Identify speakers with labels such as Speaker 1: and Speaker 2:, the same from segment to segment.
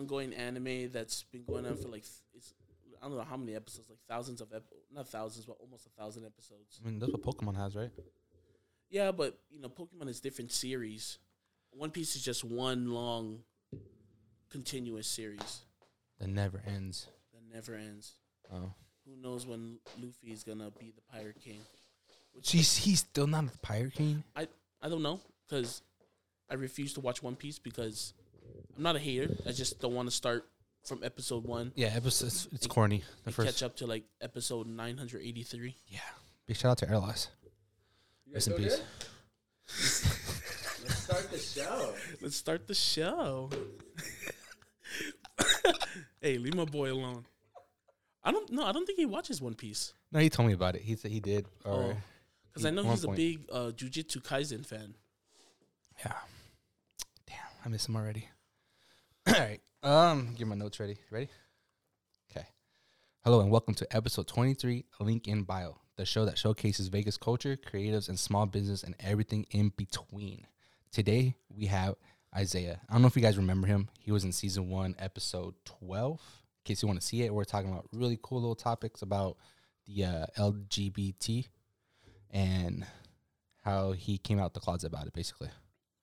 Speaker 1: ongoing anime that's been going on for like it's I don't know how many episodes, like thousands of ep- not thousands, but almost a thousand episodes.
Speaker 2: I mean, that's what Pokemon has, right?
Speaker 1: Yeah, but you know, Pokemon is different series. One Piece is just one long, continuous series
Speaker 2: That never ends.
Speaker 1: that never ends.
Speaker 2: Oh,
Speaker 1: Who knows when Luffy is gonna be the Pirate King?
Speaker 2: Which he's he's still not the pirate king.
Speaker 1: I I don't know because I refuse to watch One Piece because I'm not a hater. I just don't want to start from episode one
Speaker 2: Yeah, episode it's, it's
Speaker 1: And-
Speaker 2: corny. The
Speaker 1: and
Speaker 2: first,
Speaker 1: catch up to like episode 983.
Speaker 2: yeah. Big shout out to Airloss. Rest in peace.
Speaker 3: Let's start the show.
Speaker 1: Let's start the show. hey, leave my boy alone. I don't know. I don't think he watches One Piece
Speaker 2: No, he told me about it. He said he did. Or
Speaker 1: Oh. because I know
Speaker 2: One
Speaker 1: he's a big uh, Jujutsu Kaisen fan.
Speaker 2: yeah. Damn, I miss him already. All right. Um, get my notes ready. Ready? Okay. Hello and welcome to episode 23, Link in Bio, the show that showcases Vegas culture, creatives, and small business and everything in between. Today we have Isaiah. I don't know if you guys remember him. He was in season one, episode 12. In case you want to see it, we're talking about really cool little topics about the uh, LGBT and how he came out the closet about it, basically.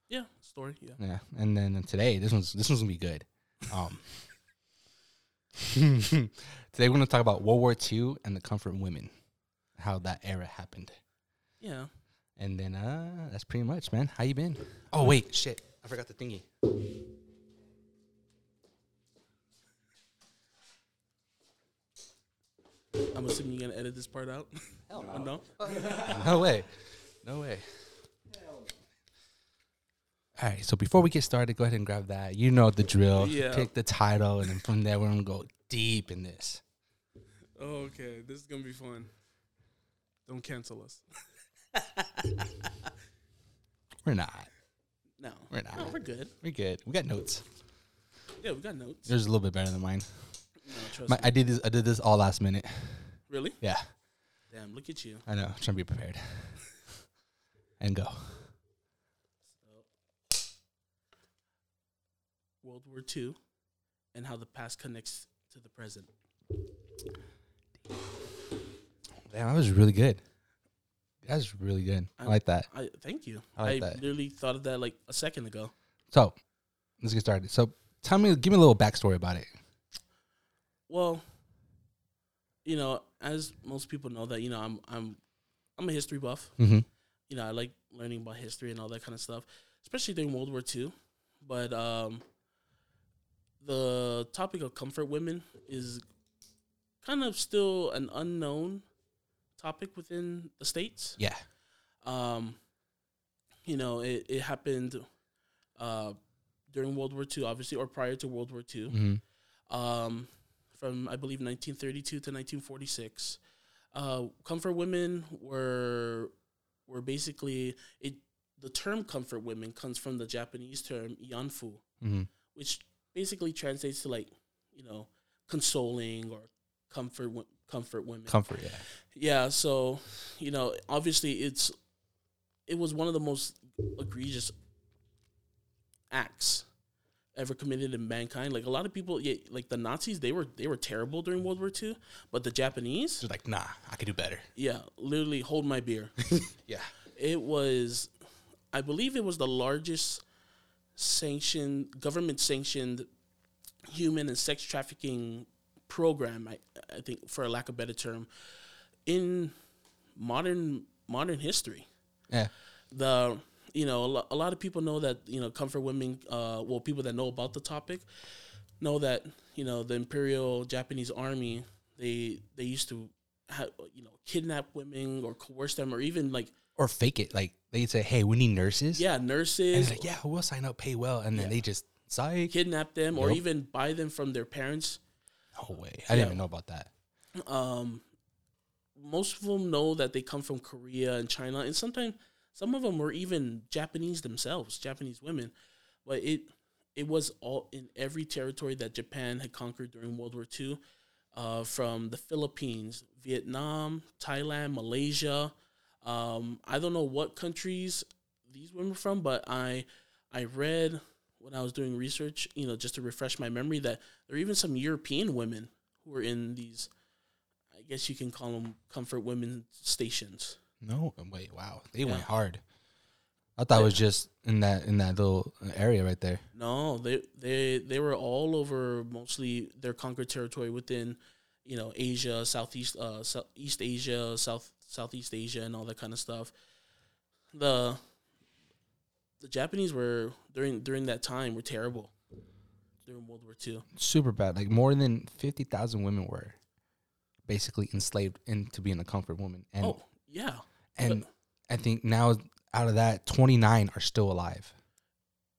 Speaker 1: Yeah, story. Yeah.
Speaker 2: Yeah, and then today this one's this one's gonna be good. Um, today we're gonna talk about World War II and the comfort women, how that era happened,
Speaker 1: Yeah.
Speaker 2: and then uh, that's pretty much, man. How you been? Oh wait, shit, I forgot the thingy.
Speaker 1: I'm assuming you're gonna edit this part out.
Speaker 2: Hell
Speaker 1: Oh, no.
Speaker 2: no way, no way. All right, so before we get started, go ahead and grab that. You know the drill.
Speaker 1: Yeah.
Speaker 2: Pick the title, and then from there we're gonna go deep in this.
Speaker 1: Oh, okay. This is gonna be fun. Don't cancel us.
Speaker 2: We're not.
Speaker 1: No.
Speaker 2: We're not.
Speaker 1: No, we're good.
Speaker 2: We're good. We got notes.
Speaker 1: Yeah, we got notes.
Speaker 2: Yours is a little bit better than mine.
Speaker 1: No, trust
Speaker 2: My,
Speaker 1: me.
Speaker 2: I did this. I did this all last minute.
Speaker 1: really?
Speaker 2: Yeah,
Speaker 1: Damn, look at you.
Speaker 2: I know. I'm trying to be prepared. and go.
Speaker 1: World War II and how the past connects to the present.
Speaker 2: Damn, that was really good. That was really good. I
Speaker 1: I-
Speaker 2: like that.
Speaker 1: I thank you.
Speaker 2: I
Speaker 1: I,
Speaker 2: like that.
Speaker 1: literally thought of that like a second ago.
Speaker 2: So let's get started. So tell me, give me a little backstory about it.
Speaker 1: Well, you know, as most people know that, you know, I'm I'm I'm a history buff.
Speaker 2: Mm-hmm.
Speaker 1: You know, I like learning about history and all that kind of stuff, especially during World War II. But um the topic of comfort women is kind of still an unknown topic within the states.
Speaker 2: Yeah.
Speaker 1: Um, you know, it, it happened uh, during World War II, obviously, or prior to World War II.
Speaker 2: Mm-hmm.
Speaker 1: Um, from I believe 1932 to 1946, uh, comfort women were were basically it. The term comfort women comes from the Japanese term ianfu,
Speaker 2: Mm-hmm.
Speaker 1: which basically translates to like you know consoling or comfort comfort women.
Speaker 2: Comfort. Yeah.
Speaker 1: Yeah, so you know, obviously it's it was one of the most egregious acts ever committed in mankind. Like a lot of people, yeah, like the Nazis, they were they were terrible during World War II, but the Japanese,
Speaker 2: Just like, nah, I could do better.
Speaker 1: yeah, literally hold my beer.
Speaker 2: Yeah.
Speaker 1: it was, I believe, it was the largest sanctioned government sanctioned human and sex trafficking program. I I think, for a lack of better term, in modern modern history.
Speaker 2: Yeah.
Speaker 1: The you know a, lo- a lot of people know that you know comfort women. Uh, well, people that know about the topic know that you know the Imperial Japanese Army they they used to have, you know kidnap women or coerce them or even like
Speaker 2: Or fake it. Like they'd say, hey, we need nurses.
Speaker 1: yeah nurses
Speaker 2: it's like, yeah, we'll sign up, pay well, and then
Speaker 1: Yeah.
Speaker 2: they just psych.
Speaker 1: kidnap them or even buy them from their parents.
Speaker 2: No way. I
Speaker 1: Yeah.
Speaker 2: didn't even know about that.
Speaker 1: Um, most of them know that they come from Korea and China, and sometimes some of them were even Japanese themselves, Japanese women. But it it was all in every territory that Japan had conquered during World War II, uh, from the Philippines, Vietnam, Thailand, Malaysia. Um, I don't know what countries these women were from, but I I read when I was doing research, you know, just to refresh my memory, that there are even some European women who were in these, I guess you can call them comfort women stations.
Speaker 2: No, wait, wow, they
Speaker 1: Yeah.
Speaker 2: went hard. I thought it was just in that in that little area right there.
Speaker 1: No, they they they were all over. Mostly, their conquered territory within, you know, Asia, Southeast, uh, East Asia, South Southeast Asia, and all that kind of stuff. The the Japanese were during during that time were terrible during World War Two.
Speaker 2: Super bad. Like more than fifty thousand women were basically enslaved into being a comfort woman, and
Speaker 1: oh yeah,
Speaker 2: and I think now out of that, twenty nine are still alive.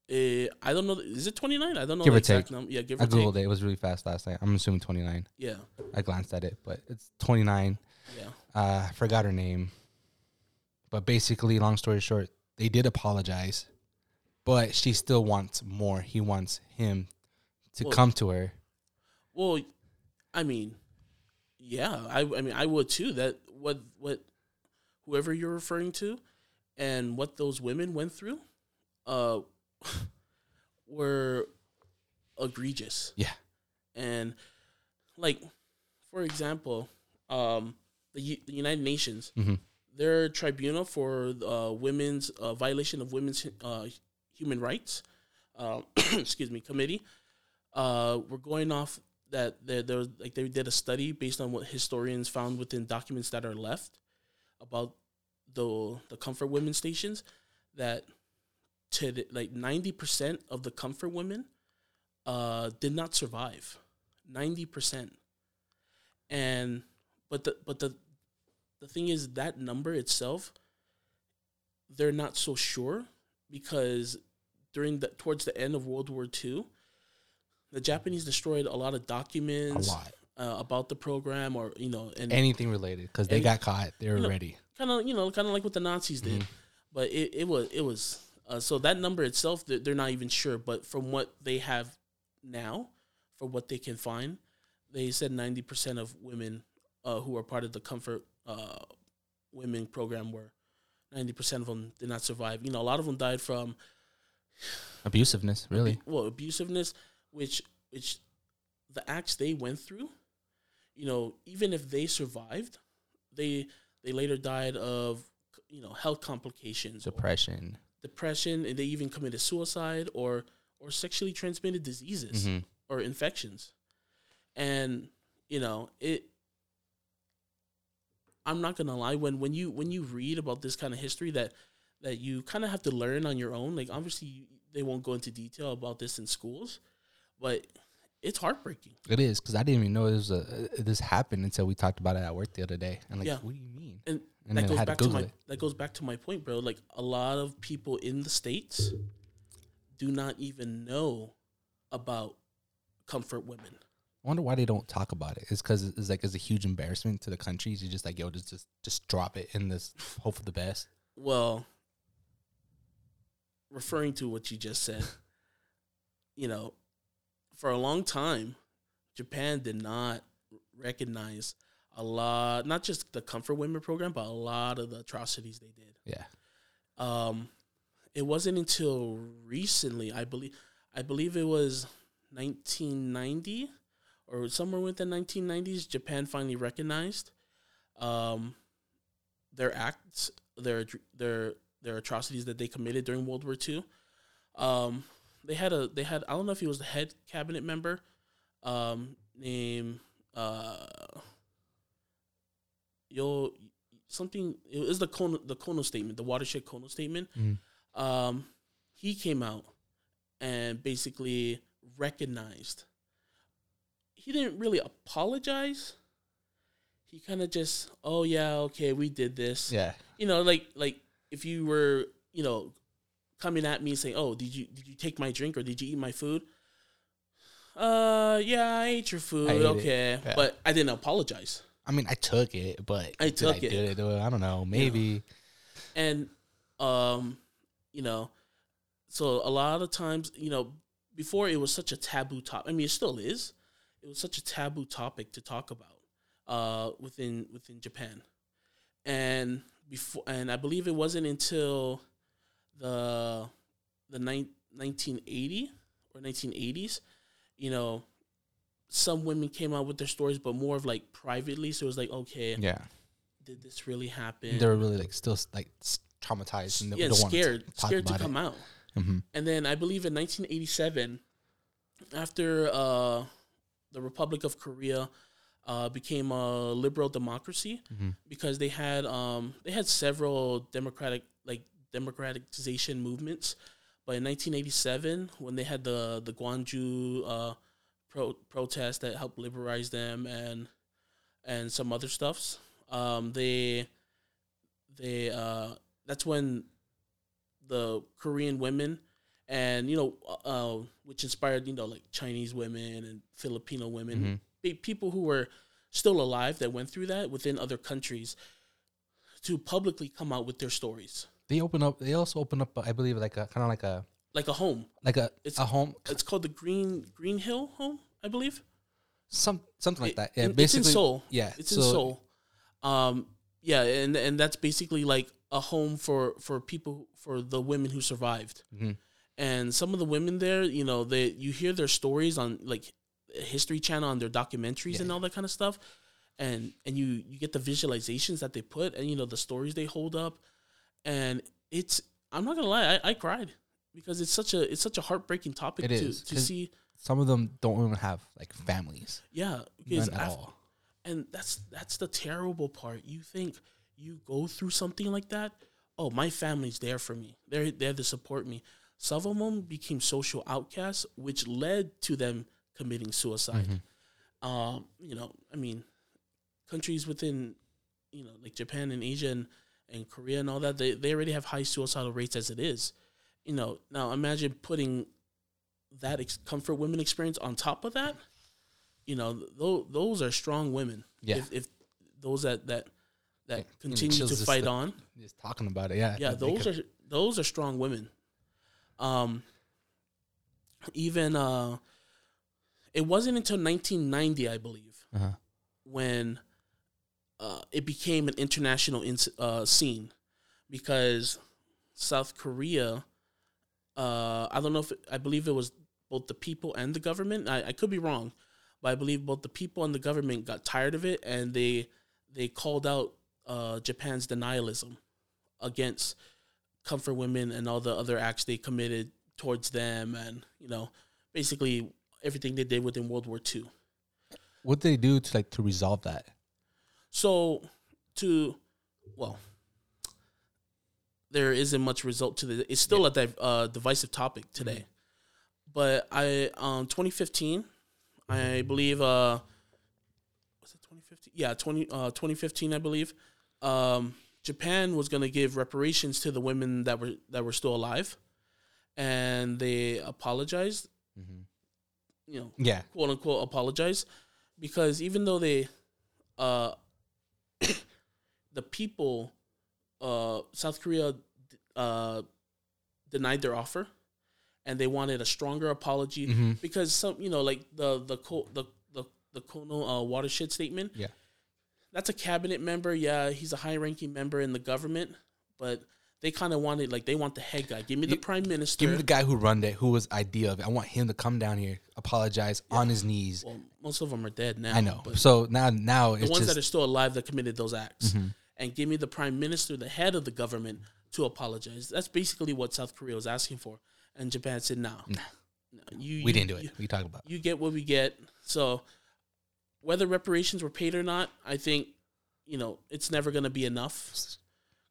Speaker 1: Eh, I don't know. Is it twenty nine? I don't know.
Speaker 2: Give
Speaker 1: the
Speaker 2: or
Speaker 1: exact
Speaker 2: take.
Speaker 1: number. Yeah, give or
Speaker 2: I
Speaker 1: take.
Speaker 2: it; it was really fast last night. I'm assuming twenty nine.
Speaker 1: Yeah,
Speaker 2: I glanced at it, but it's twenty nine.
Speaker 1: Yeah.
Speaker 2: Uh, I forgot her name, but basically, long story short, they did apologize, but she still wants more. He wants him to
Speaker 1: Well-
Speaker 2: come to her.
Speaker 1: Well, I mean, yeah, I, I mean, I would too. That what what whoever you're referring to, and what those women went through, uh, were egregious.
Speaker 2: Yeah.
Speaker 1: and like, for example, um, the, U- the United Nations,
Speaker 2: Mhm.
Speaker 1: their tribunal for uh, women's uh, violation of women's uh, human rights, uh, excuse me, committee uh, we're going off that there, there was like they did a study based on what historians found within documents that are left about the the comfort women stations that to the- like 90% of the comfort women uh did not survive 90% and but the but the the thing is that number itself they're not so sure because during the towards the end of World War II the Japanese destroyed a lot of
Speaker 2: A
Speaker 1: documents
Speaker 2: lot,
Speaker 1: uh, about the program or you know and
Speaker 2: anything related, because they got caught. They were
Speaker 1: you know,
Speaker 2: ready.
Speaker 1: kind of you know kind of like what the Nazis did,
Speaker 2: Mhm.
Speaker 1: but it, it was it was uh, so that number itself they're, not even sure. But from what they have now, for what they can find, they said ninety percent of women uh, who are part of the Comfort uh, Women program ninety percent of them did not survive. You know, a lot of them died from
Speaker 2: Abusiveness, really.
Speaker 1: well abusiveness, which which the acts they went through, you know, even if they survived, they they later died of you know health complications,
Speaker 2: Depression.
Speaker 1: depression, and they even committed suicide or or sexually transmitted diseases
Speaker 2: Mhm.
Speaker 1: or infections, and you know it. I'm not gonna lie when when you when you read about this kind of history that that you kind of have to learn on your own. Like obviously you, they won't go into detail about this in schools, but it's heartbreaking.
Speaker 2: It is because I didn't even know this was a, uh, this happened until we talked about it at work the other day. And like,
Speaker 1: Yeah.
Speaker 2: what do you mean?
Speaker 1: And,
Speaker 2: And
Speaker 1: that goes
Speaker 2: to
Speaker 1: back to
Speaker 2: Google
Speaker 1: my
Speaker 2: it.
Speaker 1: that goes back to my point, bro. Like a lot of people in the states do not even know about comfort women.
Speaker 2: I wonder why they don't talk about it. It's because it's like it's a huge embarrassment to the countries. You just like yo, just just just drop it in this hope for the best.
Speaker 1: Well, referring to what you just said, you know, for a long time, Japan did not recognize a lot, not just the Comfort Women program, but a lot of the atrocities they did.
Speaker 2: Yeah,
Speaker 1: Um, it wasn't until recently, I believe, I believe it was 1990 or somewhere within the 1990s, Japan finally recognized um, their acts, their their their atrocities that they committed during World War II. Um, they had a they had I don't know if he was the head cabinet member, um, named uh, Yo something. It was the Kono, the Kono statement, the watershed Kono statement.
Speaker 2: Mhm.
Speaker 1: Um, he came out and basically recognized. He didn't really apologize. He kind of just, oh yeah, okay, we did this
Speaker 2: yeah.
Speaker 1: you know, like like if you were, you know, coming at me saying, "Oh, did you did you take my drink or did you eat my food?" Uh, yeah, I ate your food.
Speaker 2: ate
Speaker 1: okay,
Speaker 2: Yeah.
Speaker 1: but I didn't apologize.
Speaker 2: I mean, I took it, but
Speaker 1: I
Speaker 2: did
Speaker 1: took
Speaker 2: I
Speaker 1: it.
Speaker 2: Did I do it? I don't know. Maybe.
Speaker 1: And um, you know, so a lot of times, you know, before it was such a taboo topic. I mean, it still is. It was such a taboo topic to talk about uh within within Japan. And before and I believe it wasn't until the the nine, 1980 or 1980s, you know, some women came out with their stories, but more of like privately. So it was like, okay,
Speaker 2: Yeah,
Speaker 1: did this really happen?
Speaker 2: they were really like still like traumatized and they
Speaker 1: yeah, scared,
Speaker 2: talk
Speaker 1: scared to
Speaker 2: about it.
Speaker 1: come out.
Speaker 2: Mm-hmm.
Speaker 1: And then I believe in 1987, after uh, the Republic of Korea uh, became a liberal democracy,
Speaker 2: Mhm.
Speaker 1: because they had um, they had several democratic like democratization movements. But in 1987, when they had the the Gwangju uh, pro- protest that helped liberalize them and and some other stuffs, um, they they uh, that's when the Korean women and you know uh, which inspired you know like Chinese women and Filipino women
Speaker 2: Mhm.
Speaker 1: people who were still alive that went through that within other countries to publicly come out with their stories
Speaker 2: They open up. They also open up. I believe like a kind of like a
Speaker 1: like a home
Speaker 2: like a
Speaker 1: It's-
Speaker 2: a home
Speaker 1: it's called the Green Green Hill home I believe
Speaker 2: some something like
Speaker 1: It-
Speaker 2: that. Yeah,
Speaker 1: in- it's in
Speaker 2: basically.
Speaker 1: Seoul
Speaker 2: Yeah,
Speaker 1: it's in Seoul um yeah and and that's basically like a home for for people for the women who survived
Speaker 2: Mhm.
Speaker 1: And some of the women there you know they you hear their stories on like history channel on their documentaries and
Speaker 2: Yeah.
Speaker 1: all that kind of stuff. And and you you get the visualizations that they put and you know the stories they hold up. And it's i'm not gonna lie i, I cried because it's such a it's such a heartbreaking topic
Speaker 2: It
Speaker 1: to
Speaker 2: is,
Speaker 1: to see.
Speaker 2: Some of them don't even have like families.
Speaker 1: yeah because
Speaker 2: None at all.
Speaker 1: and that's that's the terrible part. You think you go through something like that? Oh my family's there for me. They're there to support me some of them became social outcasts which led to them committing suicide
Speaker 2: Mhm.
Speaker 1: um you know i mean countries within you know like japan and asia and, and korea and all that they, they already have high suicidal rates as it is you know now imagine putting that ex- comfort women experience on top of that you know th- those are strong women
Speaker 2: Yeah.
Speaker 1: if, if those that that that continue to fight
Speaker 2: to-
Speaker 1: on
Speaker 2: Just talking about it. Yeah.
Speaker 1: yeah those are those are strong women um even uh it wasn't until 1990 i believe
Speaker 2: Uh-huh.
Speaker 1: when uh it became an international ins uh scene because south korea uh i don't know if i believe it was both the people and the government I, I could be wrong but i believe both the people and the government got tired of it and they they called out uh japan's denialism against comfort women and all the other acts they committed towards them and you know basically everything they did within world war ii
Speaker 2: What did they do to like to resolve that?
Speaker 1: so to well there isn't much result to the it's still a div, uh, divisive topic today. But i um 2015 i believe uh was it 2015 yeah 20 uh 2015 i believe um japan was going to give reparations to the women that were that were still alive and they apologized
Speaker 2: Mm-hmm.
Speaker 1: you know
Speaker 2: Yeah.
Speaker 1: quote unquote apologize because even though they uh the people uh South Korea uh denied their offer and they wanted a stronger apology
Speaker 2: Mm-hmm.
Speaker 1: because some you know like the the the the, the Kono uh, watershed statement
Speaker 2: Yeah.
Speaker 1: That's a cabinet member yeah he's a high ranking member in the government but they kind of wanted like they want the head guy give me the
Speaker 2: You-
Speaker 1: prime minister
Speaker 2: Give me the guy who run it, who was idea of it. I want him to come down here, apologize on his knees.
Speaker 1: well most of them are dead now
Speaker 2: I know. So now, now
Speaker 1: the ones
Speaker 2: just
Speaker 1: that are still alive that committed those acts
Speaker 2: Mhm.
Speaker 1: and give me the prime minister the head of the government to apologize that's basically what south korea was asking for and japan said no,
Speaker 2: Nah.
Speaker 1: no you,
Speaker 2: we
Speaker 1: you-
Speaker 2: didn't do
Speaker 1: you,
Speaker 2: it. We talked about.
Speaker 1: you get what we get so whether reparations were paid or not i think you know it's never going to be enough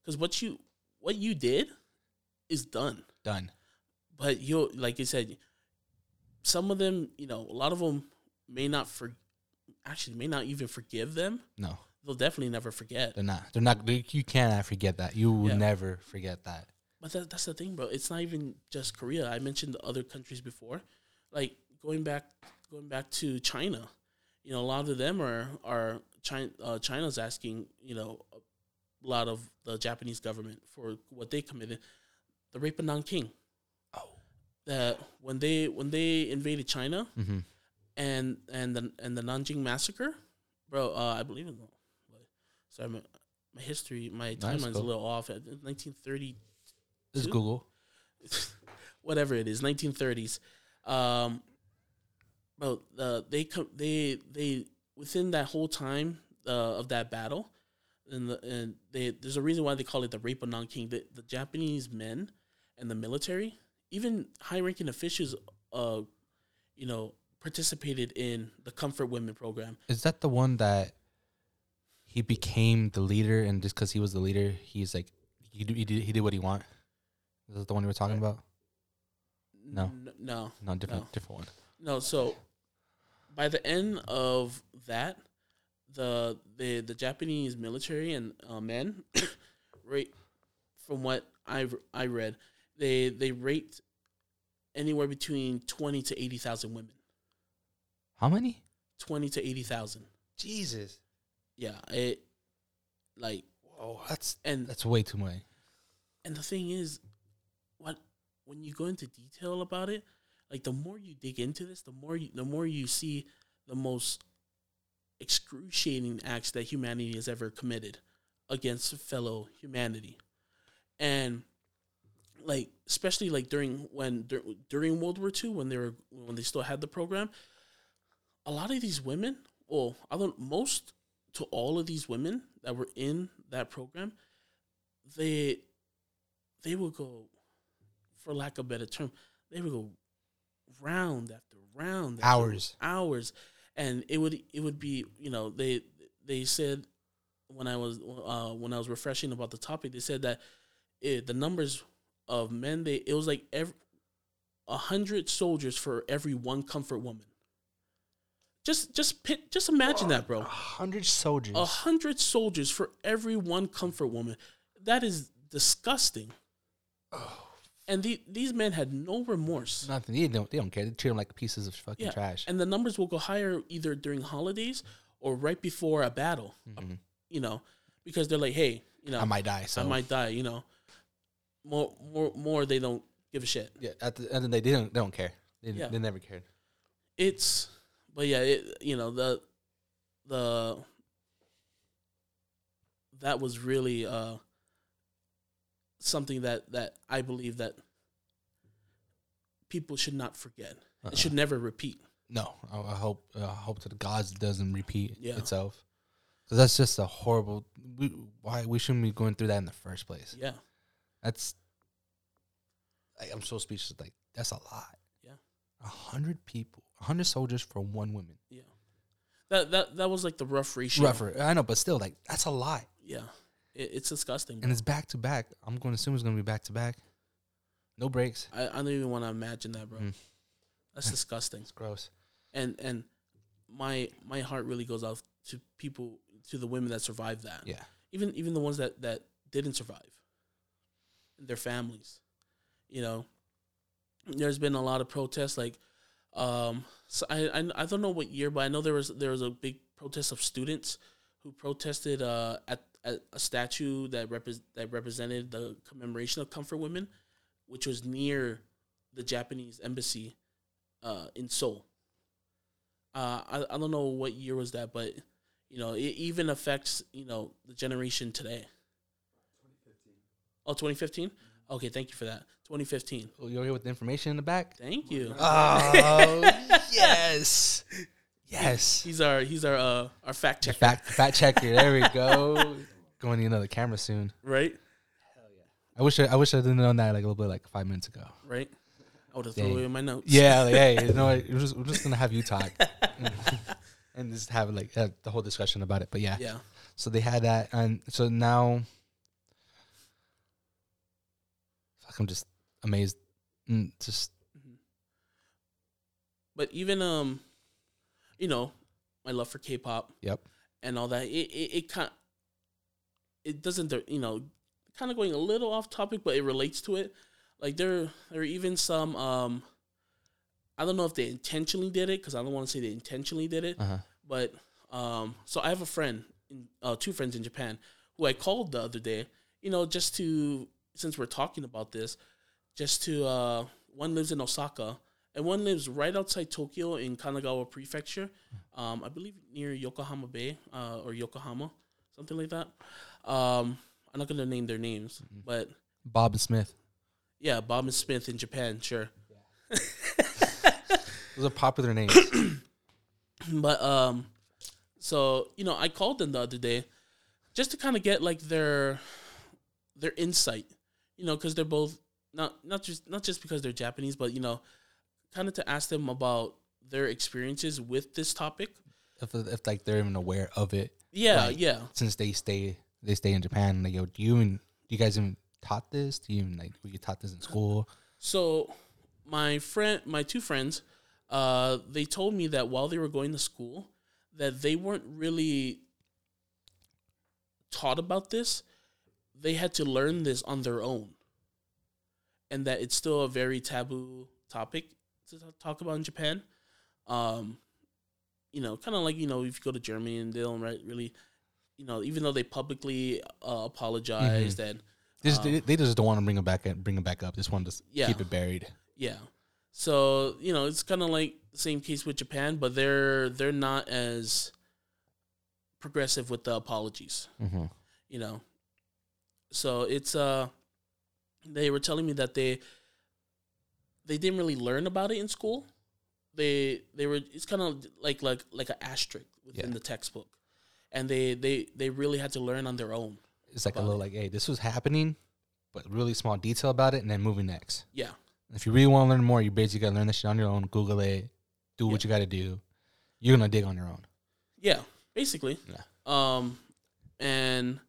Speaker 1: because what you what you did is done
Speaker 2: Done.
Speaker 1: but you like you said some of them you know a lot of them may not for actually may not even forgive them
Speaker 2: No,
Speaker 1: they'll definitely never forget
Speaker 2: they're not. They're not. They, you cannot forget that. You will
Speaker 1: Yeah.
Speaker 2: never forget that.
Speaker 1: But that, that's the thing, bro. It's not even just Korea. I mentioned the other countries before, like going back, going back to China. You know, a lot of them are are China. Uh, China's asking, you know, a lot of the Japanese government for what they committed, the rape of Nanking.
Speaker 2: Oh.
Speaker 1: That when they when they invaded China
Speaker 2: Mm-hmm.
Speaker 1: and and the and the Nanjing massacre, bro. Uh, I believe in. Sorry, my, my history, my timeline's
Speaker 2: cool.
Speaker 1: a little off. At 1930,
Speaker 2: This is Google.
Speaker 1: whatever it is, 1930s. Um, but uh, they come they they within that whole time uh, of that battle, and the, and they there's a reason why they call it the rape of Nanking. The, the Japanese men and the military, even high ranking officials, uh, you know, participated in the Comfort Women program.
Speaker 2: Is that the one that he became the leader, and just because he was the leader, he's like he did, he did he did what he want? Is that the one you were talking about? No.
Speaker 1: No,
Speaker 2: No, different
Speaker 1: No.
Speaker 2: different one.
Speaker 1: No. So by the end of that, the the the Japanese military and uh, men, right, from what I I read, they they raped anywhere between twenty to eighty thousand women.
Speaker 2: How many?
Speaker 1: Twenty to eighty thousand.
Speaker 2: Jesus.
Speaker 1: Yeah, it like
Speaker 2: Whoa, that's
Speaker 1: and
Speaker 2: that's way too much.
Speaker 1: and the thing is, what when you go into detail about it, like the more you dig into this, the more you, the more you see the most excruciating acts that humanity has ever committed against fellow humanity, and like especially like during when dur- during World War II when they were when they still had the program, a lot of these women, well, I don't most to all of these women that were in that program, they they would go, for lack of a better term, they would go round after round, after
Speaker 2: Hours.
Speaker 1: hours, and it would it would be you know they they said when I was uh, when I was refreshing about the topic, they said that it, the numbers of men they it was like every a hundred soldiers for every one comfort woman. Just just pit, just imagine that, bro.
Speaker 2: A hundred soldiers.
Speaker 1: A hundred soldiers for every one comfort woman. That is disgusting.
Speaker 2: Oh.
Speaker 1: And the, these men had no remorse.
Speaker 2: Nothing. They don't. They don't care. They treat them like pieces of fucking
Speaker 1: Yeah,
Speaker 2: trash.
Speaker 1: And the numbers will go higher either during holidays or right before a battle.
Speaker 2: Mhm.
Speaker 1: You know, because they're like, hey, you know,
Speaker 2: I might die. So
Speaker 1: I might die. You know, more more more. They don't give a shit.
Speaker 2: Yeah. At the end of the day, they don't. They don't care. They,
Speaker 1: Yeah.
Speaker 2: they never cared.
Speaker 1: It's, but yeah, it, you know the the that was really uh something that that I believe that people should not forget.
Speaker 2: Uh-uh.
Speaker 1: It uh-huh. should never repeat.
Speaker 2: No. I, I hope. I hope gods it doesn't repeat
Speaker 1: Yeah.
Speaker 2: itself. Because that's just a horrible. We, why we shouldn't be going through that in the first place.
Speaker 1: Yeah,
Speaker 2: That's. I, I'm so speechless. Like that's a lot.
Speaker 1: Yeah.
Speaker 2: A hundred people, a hundred soldiers for one woman.
Speaker 1: yeah. That that that was like the rough ratio.
Speaker 2: Rougher. I know, but still, like that's a lot.
Speaker 1: Yeah, it, it's disgusting.
Speaker 2: And it's back to back. I'm going to assume it's going to be back to back. No breaks.
Speaker 1: I, I don't even want to imagine that, bro.
Speaker 2: Mm.
Speaker 1: That's disgusting.
Speaker 2: It's gross.
Speaker 1: And and my my heart really goes out to people to the women that survived that.
Speaker 2: Yeah.
Speaker 1: even even the ones that that didn't survive their families you know there's been a lot of protests like um so I, I i don't know what year but i know there was there was a big protest of students who protested uh at, at a statue that repres that represented the commemoration of comfort women which was near the japanese embassy uh in seoul uh i, I don't know what year was that but you know, it even affects, you know, the generation today. 2015. Oh, 2015? Okay, thank you for that. 2015.
Speaker 2: Oh, you're here with the information in the back.
Speaker 1: Thank you.
Speaker 2: Oh yes, yes.
Speaker 1: He's our he's our uh our fact
Speaker 2: The
Speaker 1: checker,
Speaker 2: fact fact checker. There we go. Going to need another camera soon.
Speaker 1: right? Hell yeah.
Speaker 2: I wish I, I wish I didn't known that like a little bit like five minutes ago.
Speaker 1: Right? I would have thrown it in my notes.
Speaker 2: Yeah, like, hey, you know, what? we're just we're just gonna have you talk and just have like uh, the whole discussion about it. But yeah,
Speaker 1: Yeah.
Speaker 2: so they had that, and so now, fuck, I'm just amazed. Mm, just
Speaker 1: But even um, you know, my love for K-pop
Speaker 2: yep.
Speaker 1: and all that, it it, it kind it doesn't you know, kind of going a little off topic, but it relates to it. Like there there are even some um, I don't know if they intentionally did it because I don't want to say they intentionally did it.
Speaker 2: Uh huh.
Speaker 1: But um, so I have a friend, in, uh, two friends in Japan, who I called the other day. You know, just to since we're talking about this, just to uh, one lives in Osaka and one lives right outside Tokyo in Kanagawa Prefecture. Um, I believe near Yokohama Bay uh, or Yokohama, something like that. Um, I'm not gonna name their names, but
Speaker 2: Bob and Smith.
Speaker 1: Yeah, Bob and Smith in Japan, sure.
Speaker 2: Those are popular names.
Speaker 1: But um, so you know, I called them the other day just to kind of get like their their insight, you know, because they're both not not just not just because they're Japanese, but you know, kind of to ask them about their experiences with this topic.
Speaker 2: if, if like they're even aware of it,
Speaker 1: Yeah,
Speaker 2: Right.
Speaker 1: yeah.
Speaker 2: since they stay they stay in Japan. Like, yo, do you even do you guys even taught this? Do you even like were you taught this in school?
Speaker 1: So my friend, my two friends, uh, they told me that while they were going to school, that they weren't really taught about this. They had to learn this on their own, and that it's still a very taboo topic to talk about in Japan. Um, you know, kind of like you know, if you go to Germany and they don't right, really, you know, even though they publicly uh, apologized and
Speaker 2: They just,
Speaker 1: Um,
Speaker 2: they, they just don't want to bring it back and bring it back up. Just want to
Speaker 1: Yeah.
Speaker 2: keep it buried.
Speaker 1: Yeah. So, you know, it's kind of like the same case with Japan, but they're they're not as progressive with the apologies,
Speaker 2: Mm-hmm.
Speaker 1: you know. So, it's uh they were telling me that they they didn't really learn about it in school. They they were it's kind of like like like an asterisk within
Speaker 2: Yeah.
Speaker 1: the textbook. And they they they really had to learn on their own.
Speaker 2: It's like a little
Speaker 1: it.
Speaker 2: like, hey, this was happening, but really small detail about it, and then moving next.
Speaker 1: Yeah.
Speaker 2: If you really want to learn more, you basically gotta learn this shit on your own. Google it, do what you gotta do. You're gonna dig on your own.
Speaker 1: Yeah, basically.
Speaker 2: Yeah.
Speaker 1: Um, and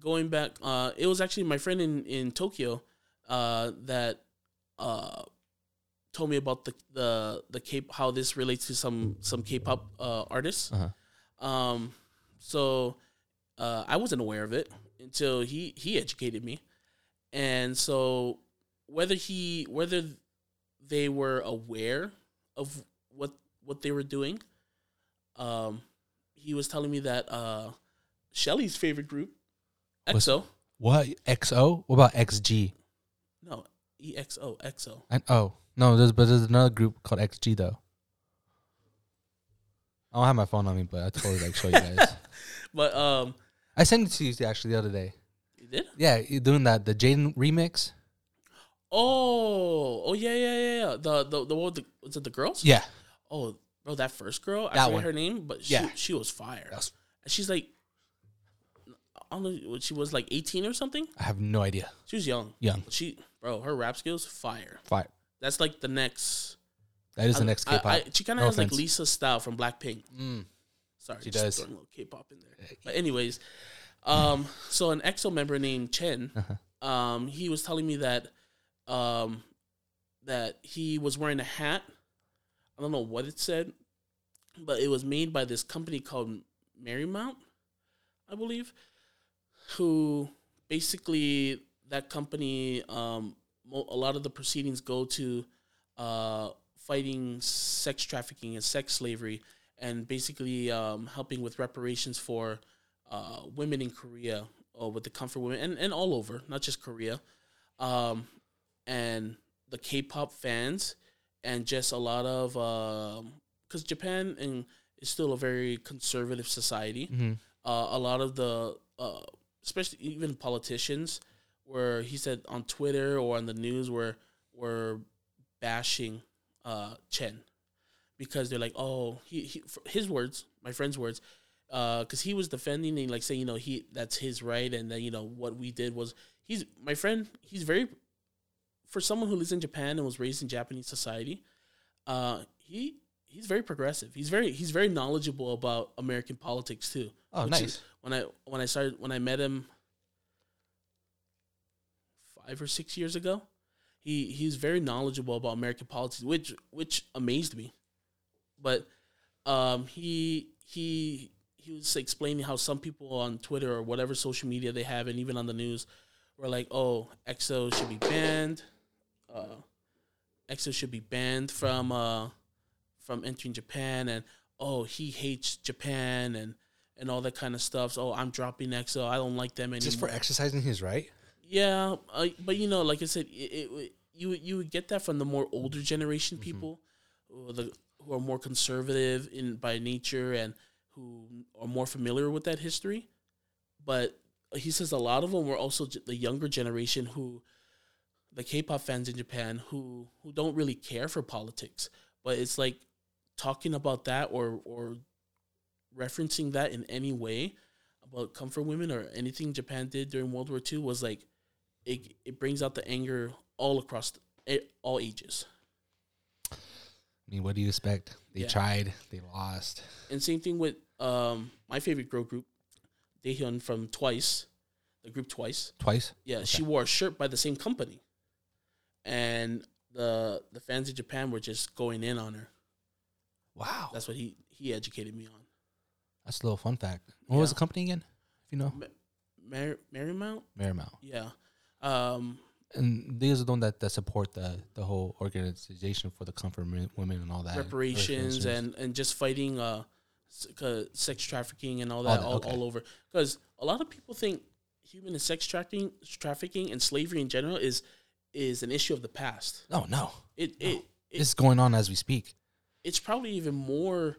Speaker 1: going back, uh, it was actually my friend in in Tokyo, uh, that uh told me about the the the K how this relates to some some K-pop uh, artists.
Speaker 2: Uh-huh.
Speaker 1: Um, so uh, I wasn't aware of it until he he educated me, and so whether he whether they were aware of what what they were doing, um, he was telling me that uh, Shelly's favorite group,
Speaker 2: Was-
Speaker 1: EXO,
Speaker 2: What XO? What about XG?
Speaker 1: no EXO EXO.
Speaker 2: And oh no, there's but there's another group called XG though. I don't have my phone on me, but I totally like show you guys.
Speaker 1: But um,
Speaker 2: I sent it to you actually the other day.
Speaker 1: you did.
Speaker 2: Yeah, you're doing that the Jaden remix.
Speaker 1: Oh, oh yeah, yeah, yeah, yeah. The the the one with the was it the girls?
Speaker 2: Yeah,
Speaker 1: Oh, bro, that first girl, I
Speaker 2: That
Speaker 1: forget
Speaker 2: one.
Speaker 1: her name, but she,
Speaker 2: Yeah.
Speaker 1: she was fire.
Speaker 2: Was-
Speaker 1: And she's like, I don't know, she was like eighteen or something.
Speaker 2: I have no idea.
Speaker 1: She was young.
Speaker 2: Young,
Speaker 1: she, bro, her rap skills fire.
Speaker 2: fire.
Speaker 1: That's like the next.
Speaker 2: That is the next
Speaker 1: I-
Speaker 2: K-pop.
Speaker 1: I- she kind of
Speaker 2: No
Speaker 1: has like
Speaker 2: offense.
Speaker 1: Lisa style from Blackpink.
Speaker 2: Mm.
Speaker 1: Sorry,
Speaker 2: She
Speaker 1: just
Speaker 2: does.
Speaker 1: throwing a little K-pop in there. But anyways, um, so an EXO member named Chen,
Speaker 2: Uh-huh.
Speaker 1: um, he was telling me that, um, that he was wearing a hat. I don't know what it said, but it was made by this company called Marymond, I believe, who basically that company, um, a lot of the proceedings go to, uh, fighting sex trafficking and sex slavery and basically um, helping with reparations for uh, women in Korea or with the comfort women and, and all over, not just Korea. Um, and the K-pop fans and just a lot of because Japan and is still a very conservative society.
Speaker 2: hmm
Speaker 1: Uh, a lot of the uh, especially even politicians where he said on Twitter or on the news were were bashing uh, Chen because they're like, oh, he, he his words, my friend's words, because he was defending and like saying, you know, he that's his right, and then you know what we did was he's my friend. He's very for someone who lives in Japan and was raised in Japanese society. Uh, he he's very progressive. He's very he's very knowledgeable about American politics too.
Speaker 2: Oh, nice.
Speaker 1: is- when I when I started when I met him five or six years ago, he he's very knowledgeable about American politics, which which amazed me. But um, he he he was explaining how some people on Twitter or whatever social media they have, and even on the news, were like, "Oh, EXO should be banned. Uh, EXO should be banned from uh, from entering Japan, and oh, he hates Japan, and and all that kind of stuff. So, oh, I'm dropping EXO. I don't like them anymore.
Speaker 2: Just for exercising his right.
Speaker 1: Yeah, uh, but you know, like I said, it, it, you would- you would get that from the more older generation
Speaker 2: Mm-hmm.
Speaker 1: people, who are, the, who are more conservative in by nature and who are more familiar with that history. But he says a lot of them were also the younger generation who the K-pop fans in Japan who who don't really care for politics, but it's like talking about that or or referencing that in any way about comfort women or anything Japan did during World War II was like it it brings out the anger all across the, all ages.
Speaker 2: I mean, what do you expect? They
Speaker 1: Yeah.
Speaker 2: tried, they lost.
Speaker 1: And same thing with um my favorite girl group, Dahyun from Twice, the group Twice.
Speaker 2: Twice?
Speaker 1: Yeah, she wore a shirt by the same company, and the the fans in Japan were just going in on her.
Speaker 2: Wow.
Speaker 1: That's what he he educated me on.
Speaker 2: That's a little fun fact. What was the company again? If you know?
Speaker 1: Mar- Marymond,
Speaker 2: Marymond.
Speaker 1: yeah. Um,
Speaker 2: And these are the ones that, that support the, the whole organization for the comfort women and all that.
Speaker 1: reparations and and just fighting uh sex trafficking and all
Speaker 2: All
Speaker 1: that
Speaker 2: that,
Speaker 1: all,
Speaker 2: okay.
Speaker 1: all over because a lot of people think human and sex trafficking trafficking and slavery in general is is an issue of the past
Speaker 2: Oh, no.
Speaker 1: it it, it
Speaker 2: It's going on as we speak.
Speaker 1: it's probably even more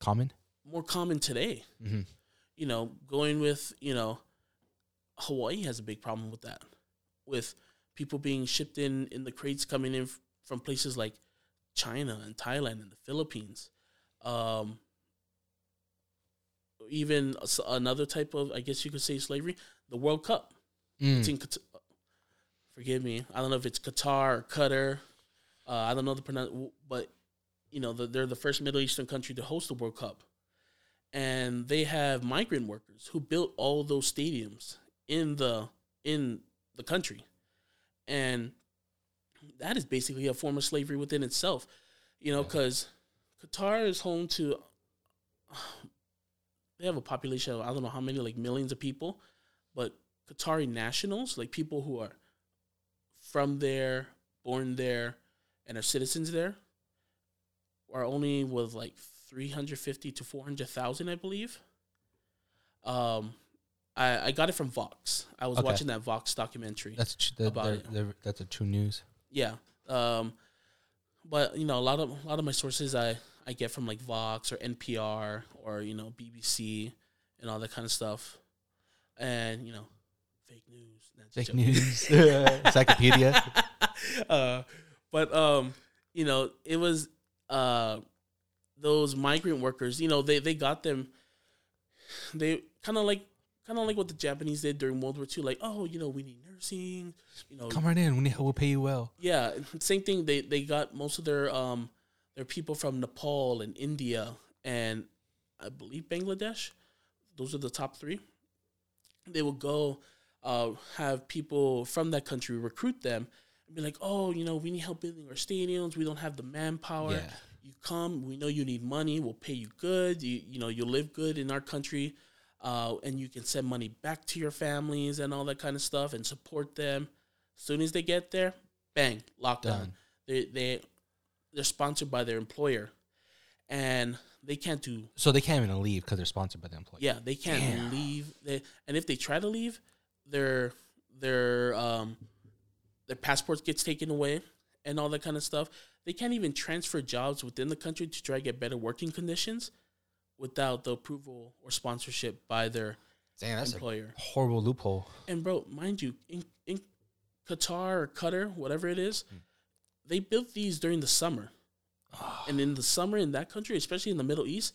Speaker 2: Common?
Speaker 1: more common today
Speaker 2: Mm-hmm.
Speaker 1: you know going with you know hawaii has a big problem with that with people being shipped in in the crates coming in f- from places like china and thailand and the philippines. Um even another type of i guess you could say slavery the world cup. It's
Speaker 2: Mm.
Speaker 1: in Qat- forgive me i don't know if it's qatar or qatar uh, i don't know the pronoun but you know the, they're the first middle eastern country to host the world cup. And they have migrant workers who built all those stadiums in the in the country and that is basically a form of slavery within itself you know because qatar is home to they have a population of i don't know how many like millions of people but qatari nationals like people who are from there born there and are citizens there are only with like 350 to 400,000 I believe. Um I I got it from Vox. I was
Speaker 2: Okay.
Speaker 1: watching that Vox documentary.
Speaker 2: That's tr- the,
Speaker 1: About
Speaker 2: the-
Speaker 1: it.
Speaker 2: the- that's a true news.
Speaker 1: yeah. Um but you know a lot of a lot of my sources I I get from like Vox or NPR or you know BBC and all that kind of stuff. And you know fake news.
Speaker 2: Fake
Speaker 1: joking.
Speaker 2: news. Encyclopedia.
Speaker 1: uh, but um, you know, it was uh those migrant workers. You know, they they got them. They kind of like kind of like what the Japanese did during World War II. Like, oh, you know, we need nursing. You know,
Speaker 2: Come right in. We need, we'll pay you well.
Speaker 1: yeah, same thing. They they got most of their um their people from Nepal and India and I believe Bangladesh. Those are the top three. They will go uh, have people from that country recruit them and be like, oh, you know, we need help building our stadiums. We don't have the manpower.
Speaker 2: Yeah.
Speaker 1: You come. We know you need money. We'll pay you good. You you know you'll live good in our country, uh, and you can send money back to your families and all that kind of stuff and support them. As soon as they get there, bang, lockdown.
Speaker 2: Done.
Speaker 1: They they they're sponsored by their employer, and they can't do
Speaker 2: So they can't even leave because they're sponsored by the employer.
Speaker 1: yeah they can't
Speaker 2: Damn.
Speaker 1: leave. They and if they try to leave, their their um their passports gets taken away and all that kind of stuff. They can't even transfer jobs within the country to try to get better working conditions without the approval or sponsorship by their
Speaker 2: Damn, that's a
Speaker 1: employer.
Speaker 2: horrible loophole.
Speaker 1: And bro, mind you, in, in Qatar or Qatar, whatever it is, they built these during the summer. And in the summer in that country, especially in the Middle East,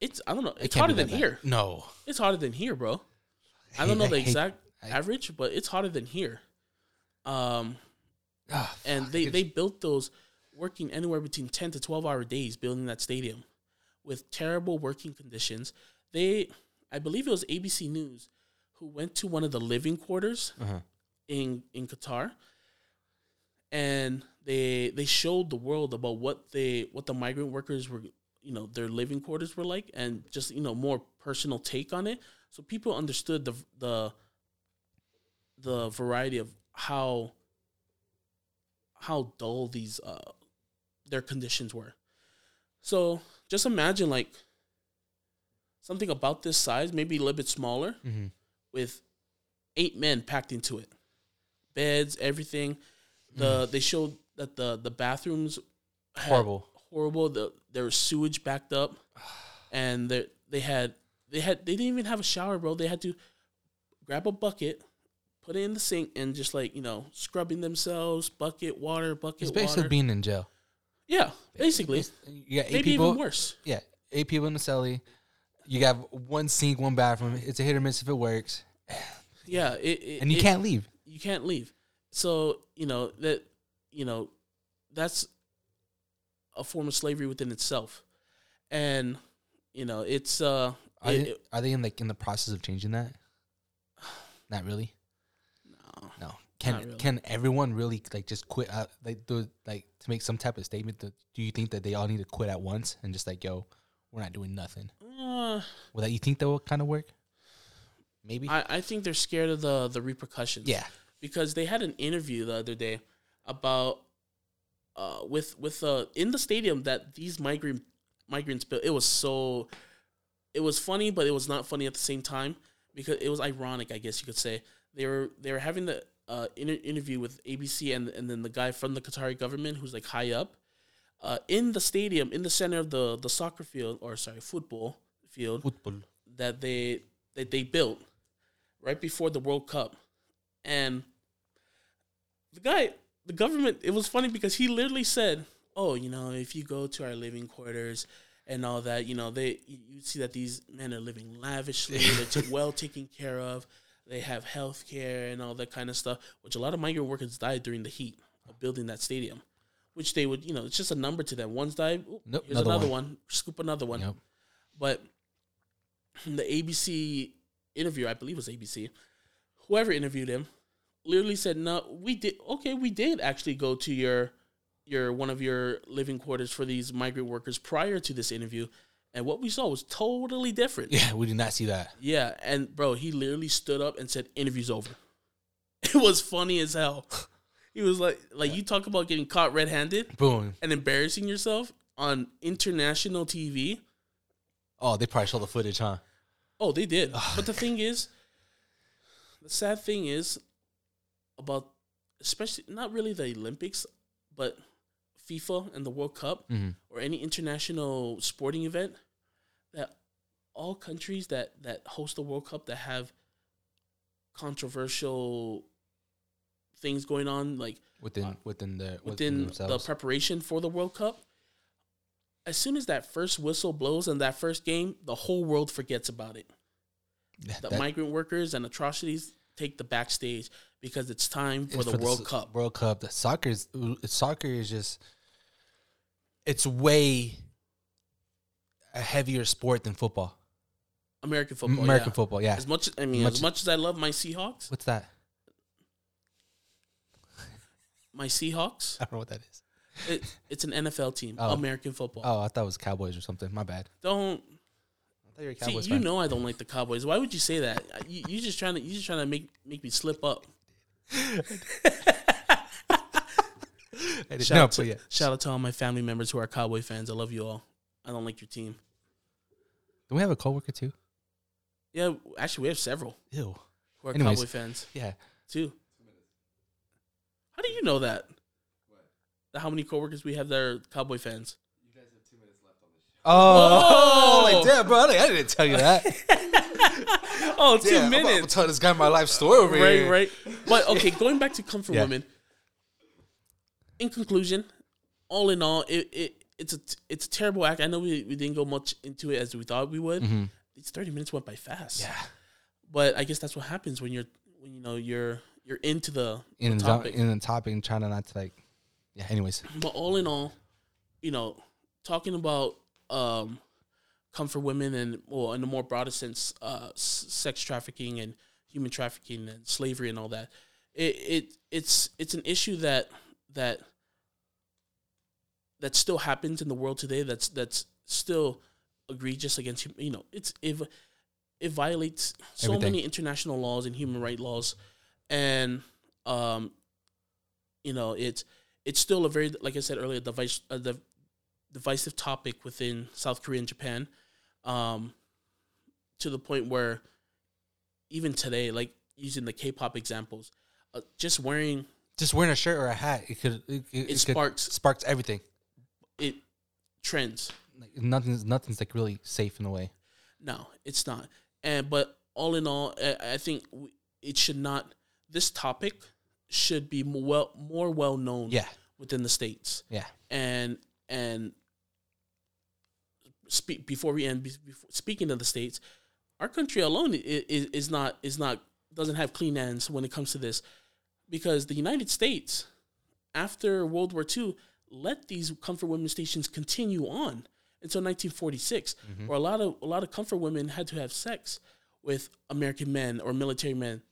Speaker 1: it's I don't know, it's hotter than
Speaker 2: bad.
Speaker 1: here.
Speaker 2: No.
Speaker 1: It's hotter than here, bro. I
Speaker 2: hate-
Speaker 1: don't know
Speaker 2: I
Speaker 1: the
Speaker 2: hate-
Speaker 1: exact
Speaker 2: I-
Speaker 1: average, but it's hotter than here. Um,
Speaker 2: Ah,
Speaker 1: and they, they built those working anywhere between 10 to 12 hour days building that stadium with terrible working conditions. They, I believe it was ABC News who went to one of the living quarters
Speaker 2: Uh-huh.
Speaker 1: in, in Qatar and they they showed the world about what they what the migrant workers were you know their living quarters were like and just you know more personal take on it so people understood the the the variety of how how dull these uh their conditions were so just imagine like something about this size maybe a little bit smaller
Speaker 2: Mhm.
Speaker 1: with eight men packed into it beds everything the they showed that the the bathrooms
Speaker 2: Horrible.
Speaker 1: horrible the there was sewage backed up and they they had they had they didn't even have a shower bro they had to grab a bucket put it in the sink and just like you know scrubbing themselves, bucket water, bucket
Speaker 2: It's basically
Speaker 1: water.
Speaker 2: being in jail.
Speaker 1: Yeah, basically,
Speaker 2: You got eight
Speaker 1: maybe
Speaker 2: people.
Speaker 1: even worse.
Speaker 2: Yeah, eight people in the celly. You got one sink, one bathroom. It's a hit or miss if it works,
Speaker 1: Yeah, it, it,
Speaker 2: and you
Speaker 1: it-
Speaker 2: can't leave.
Speaker 1: you can't leave. So you know that you know that's a form of slavery within itself, and you know it's uh
Speaker 2: Are, they, are they in like in the process of changing that? Not really. Can
Speaker 1: really.
Speaker 2: can everyone really like just quit? Uh, like do like to make some type of statement? That, do you think that they all need to quit at once and just like yo, we're not doing nothing?
Speaker 1: Uh,
Speaker 2: Will that you think that will kind of work? Maybe.
Speaker 1: I I think they're scared of the the repercussions.
Speaker 2: yeah.
Speaker 1: because they had an interview the other day about uh with with uh in the stadium that these migrant migrants built. It was so it was funny, but it was not funny at the same time because it was ironic, I guess you could say. They were they were having the uh inter- interview with ABC and and then the guy from the Qatari government who's like high up uh in the stadium in the center of the the soccer field or sorry football field
Speaker 2: Football.
Speaker 1: that they that they built right before the World Cup, and the guy, the government, it was funny because he literally said, "Oh, you know, if you go to our living quarters and all that, you know, they you see that these men are living lavishly, they're well taken care of, they have health care and all that kind of stuff." Which a lot of migrant workers died during the heat of building that stadium. Which they would, you know, it's just a number to them. One's died. oop,
Speaker 2: Nope,
Speaker 1: here's
Speaker 2: another
Speaker 1: another
Speaker 2: one.
Speaker 1: one. Scoop another one
Speaker 2: Yep.
Speaker 1: but the ABC interviewer, I believe it was ABC, whoever interviewed him, literally said, "No, we did. Okay, we did actually go to your your one of your living quarters for these migrant workers prior to this interview, and what we saw was totally different."
Speaker 2: Yeah, we did not see that.
Speaker 1: Yeah, and bro, he literally stood up and said, "Interview's over." It was funny as hell. He was like, like you talk about getting caught red-handed
Speaker 2: Boom.
Speaker 1: and embarrassing yourself on international TV.
Speaker 2: Oh, they probably saw the footage, huh?
Speaker 1: Oh, they did. but the thing is, the sad thing is about, especially not really the Olympics, but FIFA and the World Cup
Speaker 2: Mhm.
Speaker 1: or any international sporting event, that all countries that that host the World Cup that have controversial things going on, like
Speaker 2: Within within the
Speaker 1: within the preparation for the World Cup, as soon as that first whistle blows in that first game, the whole world forgets about it. The
Speaker 2: that-
Speaker 1: migrant workers and atrocities take the backstage because it's time for
Speaker 2: it's
Speaker 1: the World
Speaker 2: s-
Speaker 1: Cup.
Speaker 2: World Cup. The soccer is soccer is just it's way a heavier sport than football.
Speaker 1: American football.
Speaker 2: American
Speaker 1: yeah.
Speaker 2: football, yeah.
Speaker 1: As much I mean,
Speaker 2: Much-
Speaker 1: as much as I love my Seahawks,
Speaker 2: What's that?
Speaker 1: my Seahawks,
Speaker 2: I don't know what that is.
Speaker 1: it, it's an NFL team,
Speaker 2: Oh.
Speaker 1: American football.
Speaker 2: Oh, I thought it was Cowboys or something. My bad.
Speaker 1: Don't
Speaker 2: I thought you were a
Speaker 1: see.
Speaker 2: Cowboys
Speaker 1: You know I don't like the Cowboys. Why would you say that? You, you just trying to you just trying to make make me slip up. Shout,
Speaker 2: no,
Speaker 1: out to,
Speaker 2: yeah.
Speaker 1: shout out to all my family members who are Cowboy fans. I love you all. I don't like your team.
Speaker 2: Do we have a coworker too?
Speaker 1: Yeah, actually, we have several
Speaker 2: Ew.
Speaker 1: who are
Speaker 2: Anyways.
Speaker 1: Cowboy fans
Speaker 2: Yeah.
Speaker 1: too. How do you know that? That How many coworkers we have that are Cowboy fans?
Speaker 2: Oh,
Speaker 1: Oh!
Speaker 2: like damn, bro! I didn't tell you that.
Speaker 1: Oh, two
Speaker 2: Damn, I'm about
Speaker 1: minutes.
Speaker 2: to tell this guy my life story over
Speaker 1: right,
Speaker 2: here.
Speaker 1: right. But okay, going back to comfort
Speaker 2: Yeah.
Speaker 1: women. In conclusion, all in all, it, it it's a it's a terrible act. I know we, we didn't go much into it as we thought we would.
Speaker 2: Mhm.
Speaker 1: These thirty minutes went by fast.
Speaker 2: Yeah.
Speaker 1: But I guess that's what happens when you're when you know you're you're into the, the
Speaker 2: In the
Speaker 1: topic.
Speaker 2: in the topic and trying to not to like. Yeah. Anyways.
Speaker 1: But all in all, you know, talking about um, comfort women and well, in a more broader sense, uh, s- sex trafficking and human trafficking and slavery and all that. It, it it's it's an issue that that that still happens in the world today. That's that's still egregious against you know it's it it violates so
Speaker 2: Everything.
Speaker 1: many international laws and human right laws, and um, you know it's it's still a very like I said earlier, device uh, the divisive topic within South Korea and Japan, um, to the point where even today, like using the K-pop examples, uh, just wearing
Speaker 2: Just wearing a shirt or a hat, it could it, it,
Speaker 1: it
Speaker 2: could-
Speaker 1: sparks
Speaker 2: sparks everything.
Speaker 1: It trends.
Speaker 2: Like, nothing's nothing's like really safe in a way.
Speaker 1: No, it's not. And but all in all, I, I think it should not. this topic should be more well, more well known
Speaker 2: Yeah.
Speaker 1: within the states.
Speaker 2: Yeah.
Speaker 1: And and speak before we end. Before, speaking of the states, our country alone is, is not is not doesn't have clean hands when it comes to this, because the United States, after World War II, let these comfort women stations continue on until 1946, mm-hmm. where a lot of a lot of comfort women had to have sex with American men or military men,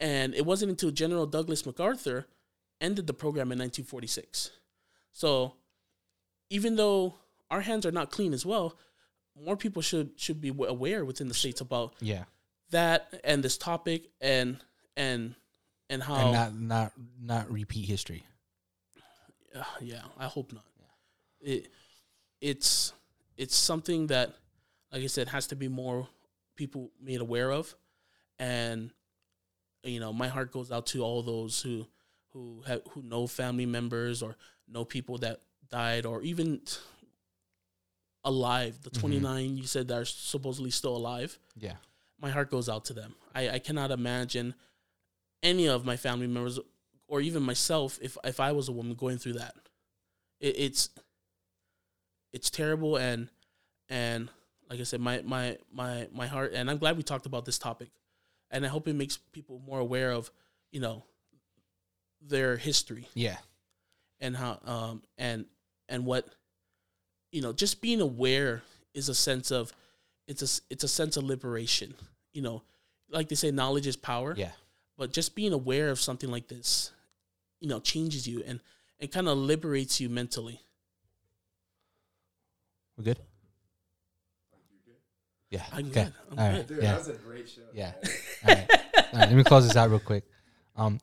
Speaker 1: and it wasn't until General Douglas MacArthur ended the program in 1946. So, even though our hands are not clean as well, more people should should be aware within the states about
Speaker 2: Yeah.
Speaker 1: that and this topic and and and how
Speaker 2: And not not not repeat history.
Speaker 1: Uh, yeah, I hope not. It it's it's something that, like I said, has to be more people made aware of, and you know, my heart goes out to all those who who have who know family members or know people that died or even t- alive. The twenty you said that are supposedly still alive
Speaker 2: Yeah.
Speaker 1: my heart goes out to them. I, I cannot imagine any of my family members or even myself if if I was a woman going through that. It, it's it's terrible and and like I said, my my my my heart and I'm glad we talked about this topic, and I hope it makes people more aware of you know their history
Speaker 2: Yeah.
Speaker 1: and how um and and what you know just being aware is a sense of it's a it's a sense of liberation you know like they say knowledge is power
Speaker 2: Yeah.
Speaker 1: but just being aware of something like this you know changes you and and kind of liberates you mentally
Speaker 2: We're good. Yeah.
Speaker 1: i'm
Speaker 2: okay.
Speaker 1: good i'm
Speaker 2: All
Speaker 1: good.
Speaker 3: Dude,
Speaker 2: Yeah.
Speaker 3: that was a great show.
Speaker 2: Yeah. All right. All right. Let me close this out real quick. Um.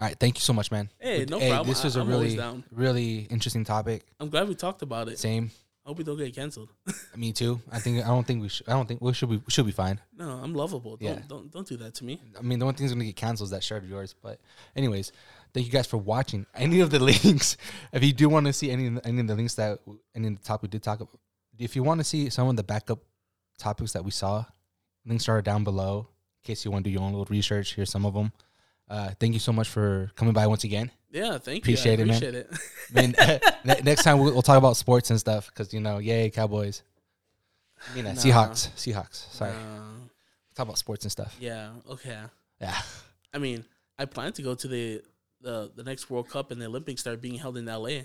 Speaker 2: All right. Thank you so much, man.
Speaker 1: Hey, no
Speaker 2: hey,
Speaker 1: problem.
Speaker 2: This
Speaker 1: I-
Speaker 2: was a
Speaker 1: I'm always
Speaker 2: really,
Speaker 1: down.
Speaker 2: really interesting topic.
Speaker 1: i'm glad we talked about it
Speaker 2: Same.
Speaker 1: I hope we don't get canceled
Speaker 2: Me too. I think. I don't think we should. I don't think we should be. We should be fine.
Speaker 1: no i'm lovable don't
Speaker 2: Yeah.
Speaker 1: don't don't do that to me
Speaker 2: I mean, the one thing's gonna get canceled is that shirt of yours. But, anyways, thank you guys for watching. Any of the links, if you do want to see any any of the links that any of the topic we did talk about, if you want to see some of the backup topics that we saw, links are down below. In case you want to do your own little research, here's some of them. Uh, thank you so much for coming by once again.
Speaker 1: yeah thank
Speaker 2: Appreciate
Speaker 1: you
Speaker 2: it,
Speaker 1: I
Speaker 2: man.
Speaker 1: appreciate it
Speaker 2: I mean, ne- next time we'll, we'll talk about sports and stuff because you know, yay Cowboys. I mean, uh,
Speaker 1: Nah.
Speaker 2: Seahawks. Seahawks. Sorry,
Speaker 1: Uh,
Speaker 2: talk about sports and stuff.
Speaker 1: yeah okay
Speaker 2: Yeah.
Speaker 1: I mean, I plan to go to the the, the next World Cup and the Olympics that are being held in LA.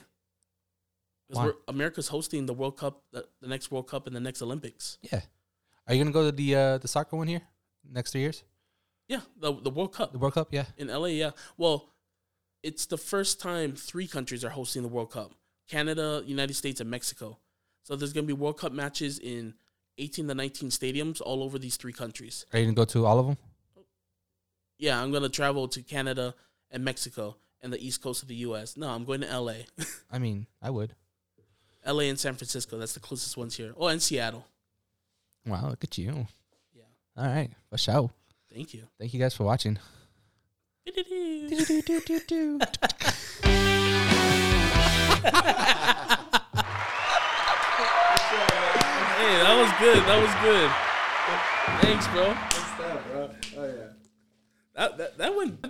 Speaker 1: Because America's hosting the World Cup, the, the next World Cup and the next Olympics.
Speaker 2: Yeah. Are you gonna go to the uh, the soccer one here next three years?
Speaker 1: Yeah, the the World Cup
Speaker 2: The World Cup, yeah.
Speaker 1: in LA. Yeah, well, it's the first time three countries are hosting the World Cup: Canada, United States, and Mexico. So there's gonna be World Cup matches in 18 to 19 stadiums all over these three countries.
Speaker 2: Are you gonna go to all of them?
Speaker 1: Yeah, I'm gonna travel to Canada and Mexico and the East Coast of the U.S. No, I'm going to LA.
Speaker 2: I mean, I would.
Speaker 1: LA and San Francisco. That's the closest ones here. Oh, and Seattle.
Speaker 2: Wow, look at you.
Speaker 1: Yeah.
Speaker 2: All right, for sure.
Speaker 1: Thank you.
Speaker 2: Thank you guys for watching.
Speaker 1: Hey, that was good. That was good. Thanks, bro.
Speaker 3: What's that, bro? Oh, yeah.
Speaker 1: That that, that went.